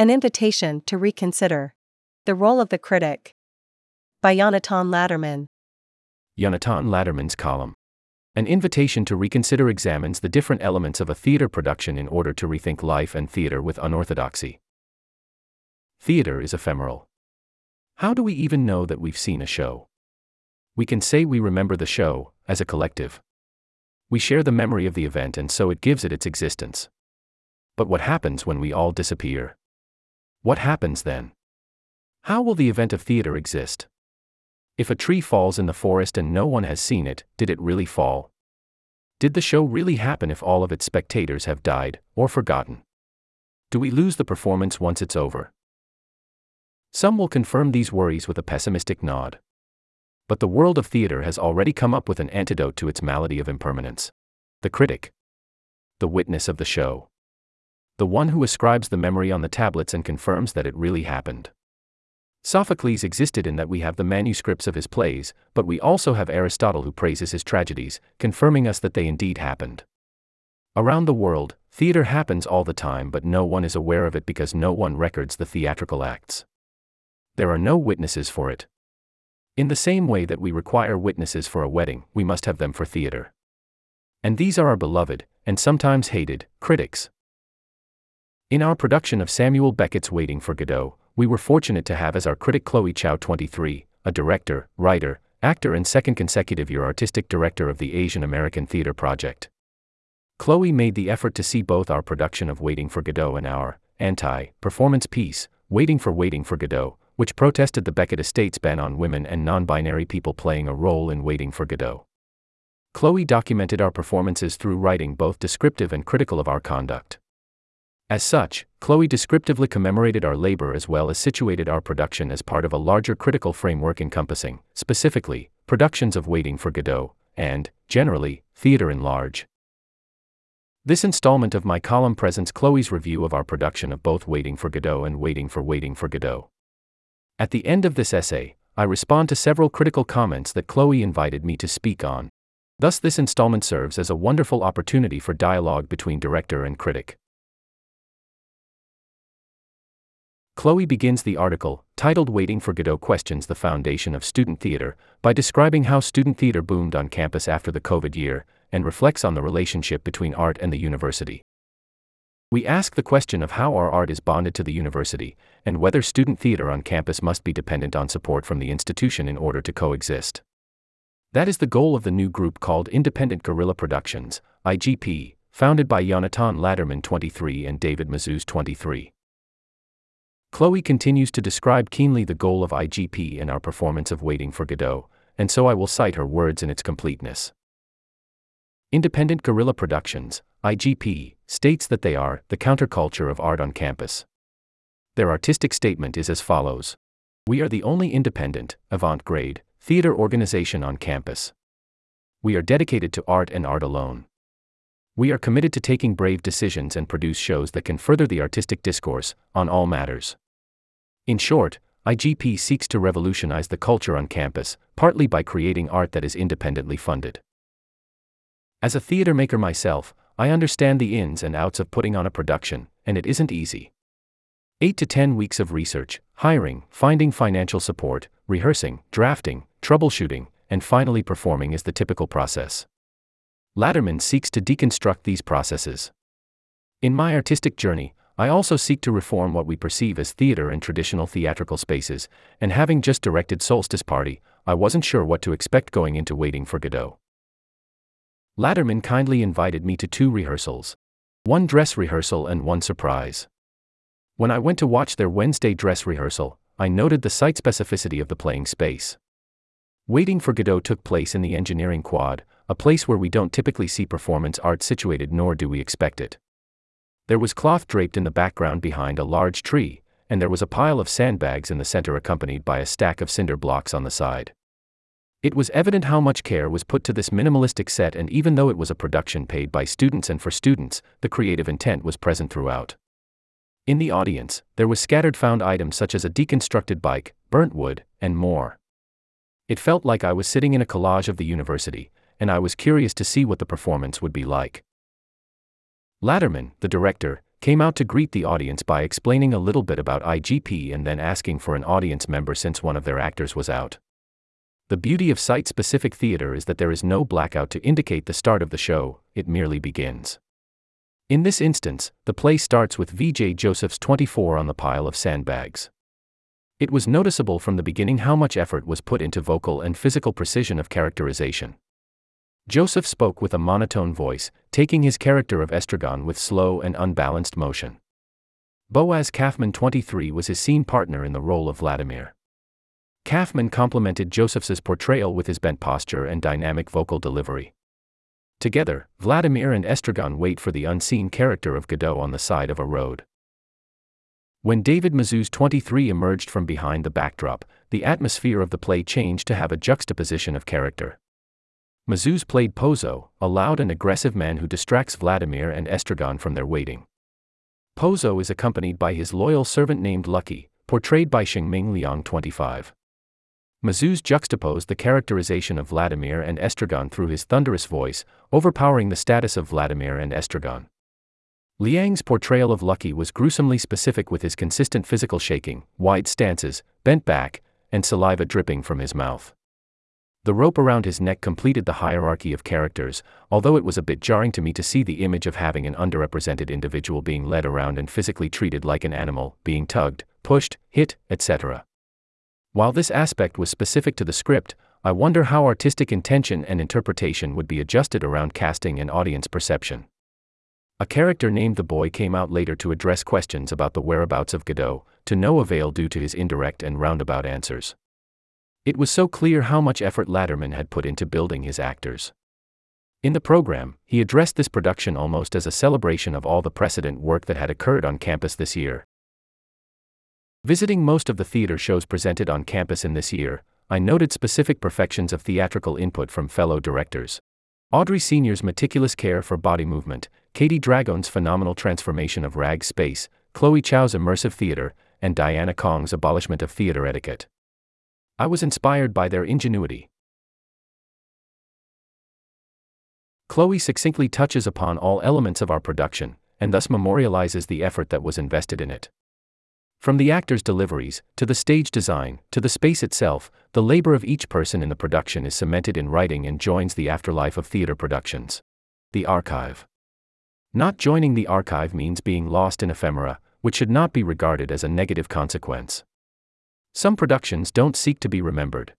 An invitation to reconsider. The role of the critic. By Yonatan Latterman. Yonatan Latterman's column. An invitation to reconsider examines the different elements of a theater production in order to rethink life and theater with unorthodoxy. Theater is ephemeral. How do we even know that we've seen a show? We can say we remember the show, as a collective. We share the memory of the event and so it gives it its existence. But what happens when we all disappear? What happens then? How will the event of theater exist? If a tree falls in the forest and no one has seen it, did it really fall? Did the show really happen if all of its spectators have died, or forgotten? Do we lose the performance once it's over? Some will confirm these worries with a pessimistic nod. But the world of theater has already come up with an antidote to its malady of impermanence. The critic. The witness of the show. The one who ascribes the memory on the tablets and confirms that it really happened. Sophocles existed in that we have the manuscripts of his plays, but we also have Aristotle who praises his tragedies, confirming us that they indeed happened. Around the world, theater happens all the time, but no one is aware of it because no one records the theatrical acts. There are no witnesses for it. In the same way that we require witnesses for a wedding, we must have them for theater. And these are our beloved, and sometimes hated, critics. In our production of Samuel Beckett's Waiting for Godot, we were fortunate to have as our critic Chloe Chow 23, a director, writer, actor, and second consecutive year artistic director of the Asian American Theater Project. Chloe made the effort to see both our production of Waiting for Godot and our anti performance piece, Waiting for Waiting for Godot, which protested the Beckett estate's ban on women and non binary people playing a role in Waiting for Godot. Chloe documented our performances through writing both descriptive and critical of our conduct. As such, Chloe descriptively commemorated our labor as well as situated our production as part of a larger critical framework encompassing, specifically, productions of Waiting for Godot, and, generally, theater in large. This installment of my column presents Chloe's review of our production of both Waiting for Godot and Waiting for Waiting for Godot. At the end of this essay, I respond to several critical comments that Chloe invited me to speak on. Thus, this installment serves as a wonderful opportunity for dialogue between director and critic. Chloe begins the article, titled Waiting for Godot Questions the Foundation of Student Theater, by describing how student theater boomed on campus after the COVID year, and reflects on the relationship between art and the university. We ask the question of how our art is bonded to the university, and whether student theater on campus must be dependent on support from the institution in order to coexist. That is the goal of the new group called Independent Guerrilla Productions, IGP, founded by Yonatan Latterman 23 and David Mazouz 23. Chloe continues to describe keenly the goal of IGP in our performance of Waiting for Godot, and so I will cite her words in its completeness. Independent Guerrilla Productions, IGP, states that they are the counterculture of art on campus. Their artistic statement is as follows We are the only independent, avant garde, theater organization on campus. We are dedicated to art and art alone. We are committed to taking brave decisions and produce shows that can further the artistic discourse on all matters. In short, IGP seeks to revolutionize the culture on campus, partly by creating art that is independently funded. As a theater maker myself, I understand the ins and outs of putting on a production, and it isn't easy. 8 to 10 weeks of research, hiring, finding financial support, rehearsing, drafting, troubleshooting, and finally performing is the typical process. Latterman seeks to deconstruct these processes. In my artistic journey, I also seek to reform what we perceive as theater and traditional theatrical spaces, and having just directed Solstice Party, I wasn't sure what to expect going into Waiting for Godot. Latterman kindly invited me to two rehearsals one dress rehearsal and one surprise. When I went to watch their Wednesday dress rehearsal, I noted the site specificity of the playing space. Waiting for Godot took place in the engineering quad, a place where we don't typically see performance art situated nor do we expect it. There was cloth draped in the background behind a large tree, and there was a pile of sandbags in the center accompanied by a stack of cinder blocks on the side. It was evident how much care was put to this minimalistic set, and even though it was a production paid by students and for students, the creative intent was present throughout. In the audience, there was scattered found items such as a deconstructed bike, burnt wood, and more. It felt like I was sitting in a collage of the university, and I was curious to see what the performance would be like. Latterman, the director, came out to greet the audience by explaining a little bit about IGP and then asking for an audience member since one of their actors was out. The beauty of site specific theater is that there is no blackout to indicate the start of the show, it merely begins. In this instance, the play starts with VJ Joseph's 24 on the pile of sandbags. It was noticeable from the beginning how much effort was put into vocal and physical precision of characterization. Joseph spoke with a monotone voice, taking his character of Estragon with slow and unbalanced motion. Boaz Kaufman 23 was his scene partner in the role of Vladimir. Kaufman complemented Joseph's portrayal with his bent posture and dynamic vocal delivery. Together, Vladimir and Estragon wait for the unseen character of Godot on the side of a road. When David Mazouz 23 emerged from behind the backdrop, the atmosphere of the play changed to have a juxtaposition of character. Mazouz played Pozzo, a loud and aggressive man who distracts Vladimir and Estragon from their waiting. Pozzo is accompanied by his loyal servant named Lucky, portrayed by Xingming Liang 25. Mazouz juxtaposed the characterization of Vladimir and Estragon through his thunderous voice, overpowering the status of Vladimir and Estragon. Liang's portrayal of Lucky was gruesomely specific with his consistent physical shaking, wide stances, bent back, and saliva dripping from his mouth. The rope around his neck completed the hierarchy of characters, although it was a bit jarring to me to see the image of having an underrepresented individual being led around and physically treated like an animal, being tugged, pushed, hit, etc. While this aspect was specific to the script, I wonder how artistic intention and interpretation would be adjusted around casting and audience perception. A character named the boy came out later to address questions about the whereabouts of Godot, to no avail due to his indirect and roundabout answers. It was so clear how much effort Latterman had put into building his actors. In the program, he addressed this production almost as a celebration of all the precedent work that had occurred on campus this year, Visiting most of the theater shows presented on campus in this year, I noted specific perfections of theatrical input from fellow directors. Audrey Sr.'s meticulous care for body movement, Katie Dragon's phenomenal transformation of rag space, Chloe Chow's immersive theater, and Diana Kong's abolishment of theater etiquette. I was inspired by their ingenuity. Chloe succinctly touches upon all elements of our production, and thus memorializes the effort that was invested in it. From the actors' deliveries, to the stage design, to the space itself, the labor of each person in the production is cemented in writing and joins the afterlife of theater productions. The archive. Not joining the archive means being lost in ephemera, which should not be regarded as a negative consequence. Some productions don't seek to be remembered.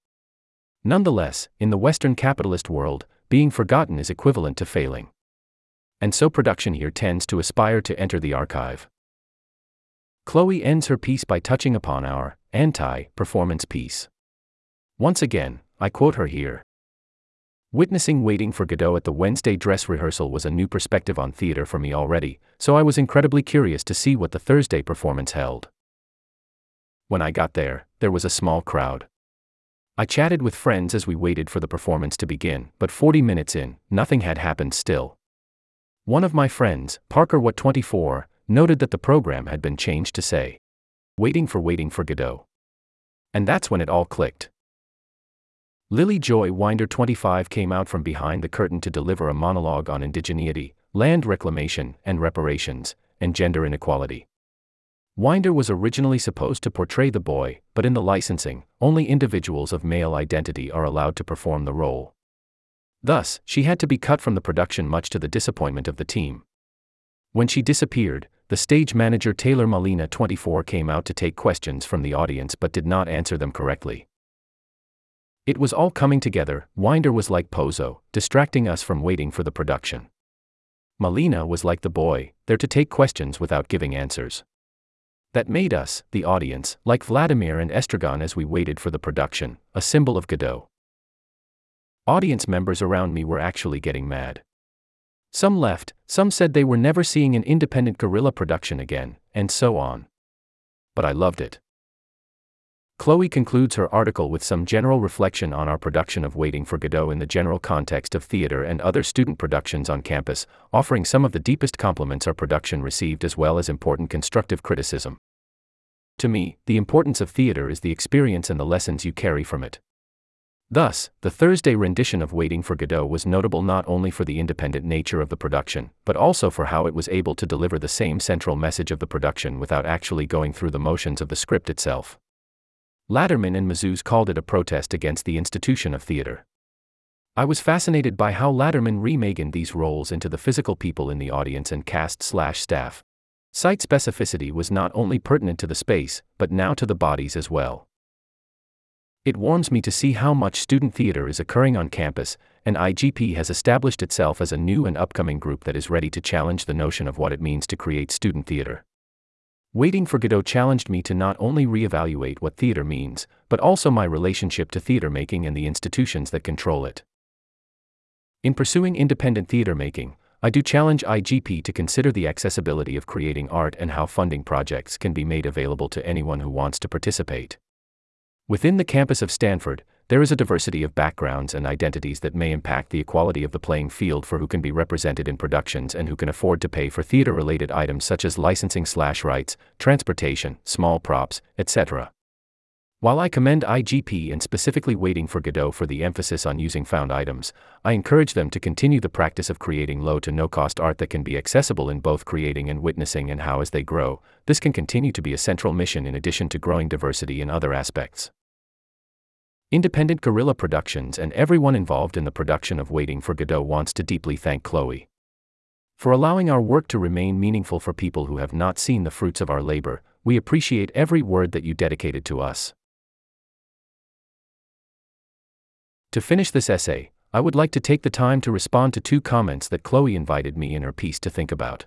Nonetheless, in the Western capitalist world, being forgotten is equivalent to failing. And so production here tends to aspire to enter the archive. Chloe ends her piece by touching upon our anti performance piece. Once again, I quote her here. Witnessing Waiting for Godot at the Wednesday dress rehearsal was a new perspective on theater for me already, so I was incredibly curious to see what the Thursday performance held. When I got there, there was a small crowd. I chatted with friends as we waited for the performance to begin, but 40 minutes in, nothing had happened still. One of my friends, Parker What 24, noted that the program had been changed to say, Waiting for Waiting for Godot. And that's when it all clicked. Lily Joy Winder 25 came out from behind the curtain to deliver a monologue on indigeneity, land reclamation and reparations, and gender inequality. Winder was originally supposed to portray the boy, but in the licensing, only individuals of male identity are allowed to perform the role. Thus, she had to be cut from the production much to the disappointment of the team. When she disappeared, the stage manager Taylor Molina 24 came out to take questions from the audience but did not answer them correctly. It was all coming together, Winder was like Pozzo, distracting us from waiting for the production. Molina was like the boy, there to take questions without giving answers. That made us, the audience, like Vladimir and Estragon as we waited for the production, a symbol of Godot. Audience members around me were actually getting mad. Some left, some said they were never seeing an independent guerrilla production again, and so on. But I loved it. Chloe concludes her article with some general reflection on our production of Waiting for Godot in the general context of theater and other student productions on campus, offering some of the deepest compliments our production received as well as important constructive criticism. To me, the importance of theater is the experience and the lessons you carry from it. Thus, the Thursday rendition of Waiting for Godot was notable not only for the independent nature of the production, but also for how it was able to deliver the same central message of the production without actually going through the motions of the script itself. Latterman and Mazouz called it a protest against the institution of theater. I was fascinated by how Latterman remagined these roles into the physical people in the audience and cast slash staff. Site specificity was not only pertinent to the space, but now to the bodies as well. It warms me to see how much student theater is occurring on campus, and IGP has established itself as a new and upcoming group that is ready to challenge the notion of what it means to create student theater. Waiting for Godot challenged me to not only reevaluate what theater means, but also my relationship to theater making and the institutions that control it. In pursuing independent theater making, I do challenge IGP to consider the accessibility of creating art and how funding projects can be made available to anyone who wants to participate. Within the campus of Stanford, there is a diversity of backgrounds and identities that may impact the equality of the playing field for who can be represented in productions and who can afford to pay for theater related items such as licensing slash rights, transportation, small props, etc. While I commend IGP and specifically waiting for Godot for the emphasis on using found items, I encourage them to continue the practice of creating low to no cost art that can be accessible in both creating and witnessing, and how as they grow, this can continue to be a central mission in addition to growing diversity in other aspects. Independent Guerrilla Productions and everyone involved in the production of Waiting for Godot wants to deeply thank Chloe for allowing our work to remain meaningful for people who have not seen the fruits of our labor. We appreciate every word that you dedicated to us. To finish this essay, I would like to take the time to respond to two comments that Chloe invited me in her piece to think about.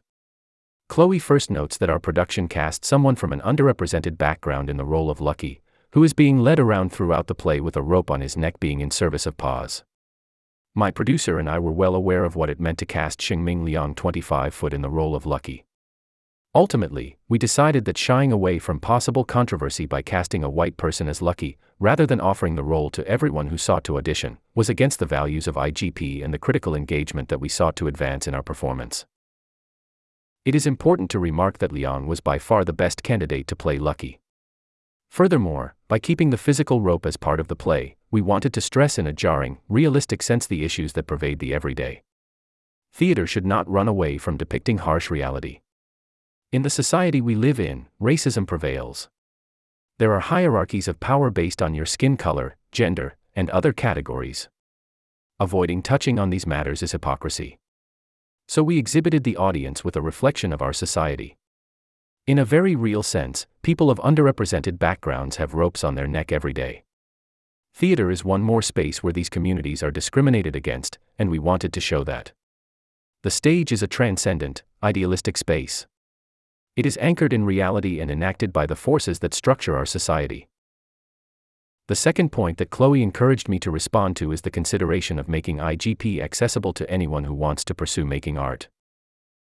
Chloe first notes that our production cast someone from an underrepresented background in the role of Lucky, who is being led around throughout the play with a rope on his neck being in service of Pozzo. My producer and I were well aware of what it meant to cast Xingming Liang 25 foot in the role of Lucky. Ultimately, we decided that shying away from possible controversy by casting a white person as Lucky, rather than offering the role to everyone who sought to audition, was against the values of IGP and the critical engagement that we sought to advance in our performance. It is important to remark that Liang was by far the best candidate to play Lucky. Furthermore, by keeping the physical rope as part of the play, we wanted to stress in a jarring, realistic sense the issues that pervade the everyday. Theater should not run away from depicting harsh reality. In the society we live in, racism prevails. There are hierarchies of power based on your skin color, gender, and other categories. Avoiding touching on these matters is hypocrisy. So we exhibited the audience with a reflection of our society. In a very real sense, people of underrepresented backgrounds have ropes on their neck every day. Theater is one more space where these communities are discriminated against, and we wanted to show that. The stage is a transcendent, idealistic space. It is anchored in reality and enacted by the forces that structure our society. The second point that Chloe encouraged me to respond to is the consideration of making IGP accessible to anyone who wants to pursue making art.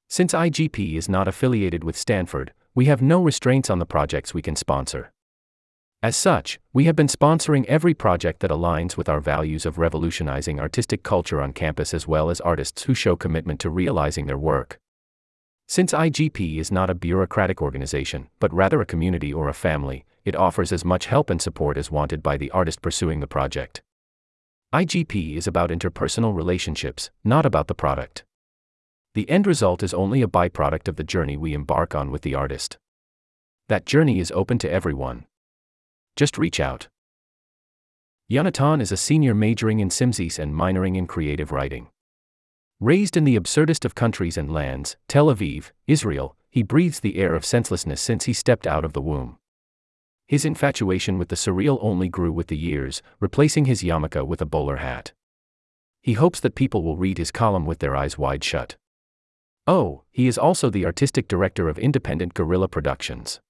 Since IGP is not affiliated with Stanford, we have no restraints on the projects we can sponsor. As such, we have been sponsoring every project that aligns with our values of revolutionizing artistic culture on campus as well as artists who show commitment to realizing their work. Since IGP is not a bureaucratic organization, but rather a community or a family, it offers as much help and support as wanted by the artist pursuing the project. IGP is about interpersonal relationships, not about the product. The end result is only a byproduct of the journey we embark on with the artist. That journey is open to everyone. Just reach out. Yonatan is a senior majoring in SymSys and minoring in creative writing. Raised in the absurdest of countries and lands, Tel Aviv, Israel, he breathes the air of senselessness since he stepped out of the womb. His infatuation with the surreal only grew with the years, replacing his yarmulke with a bowler hat. He hopes that people will read his column with their eyes wide shut. Oh, he is also the artistic director of Independent Guerrilla Productions.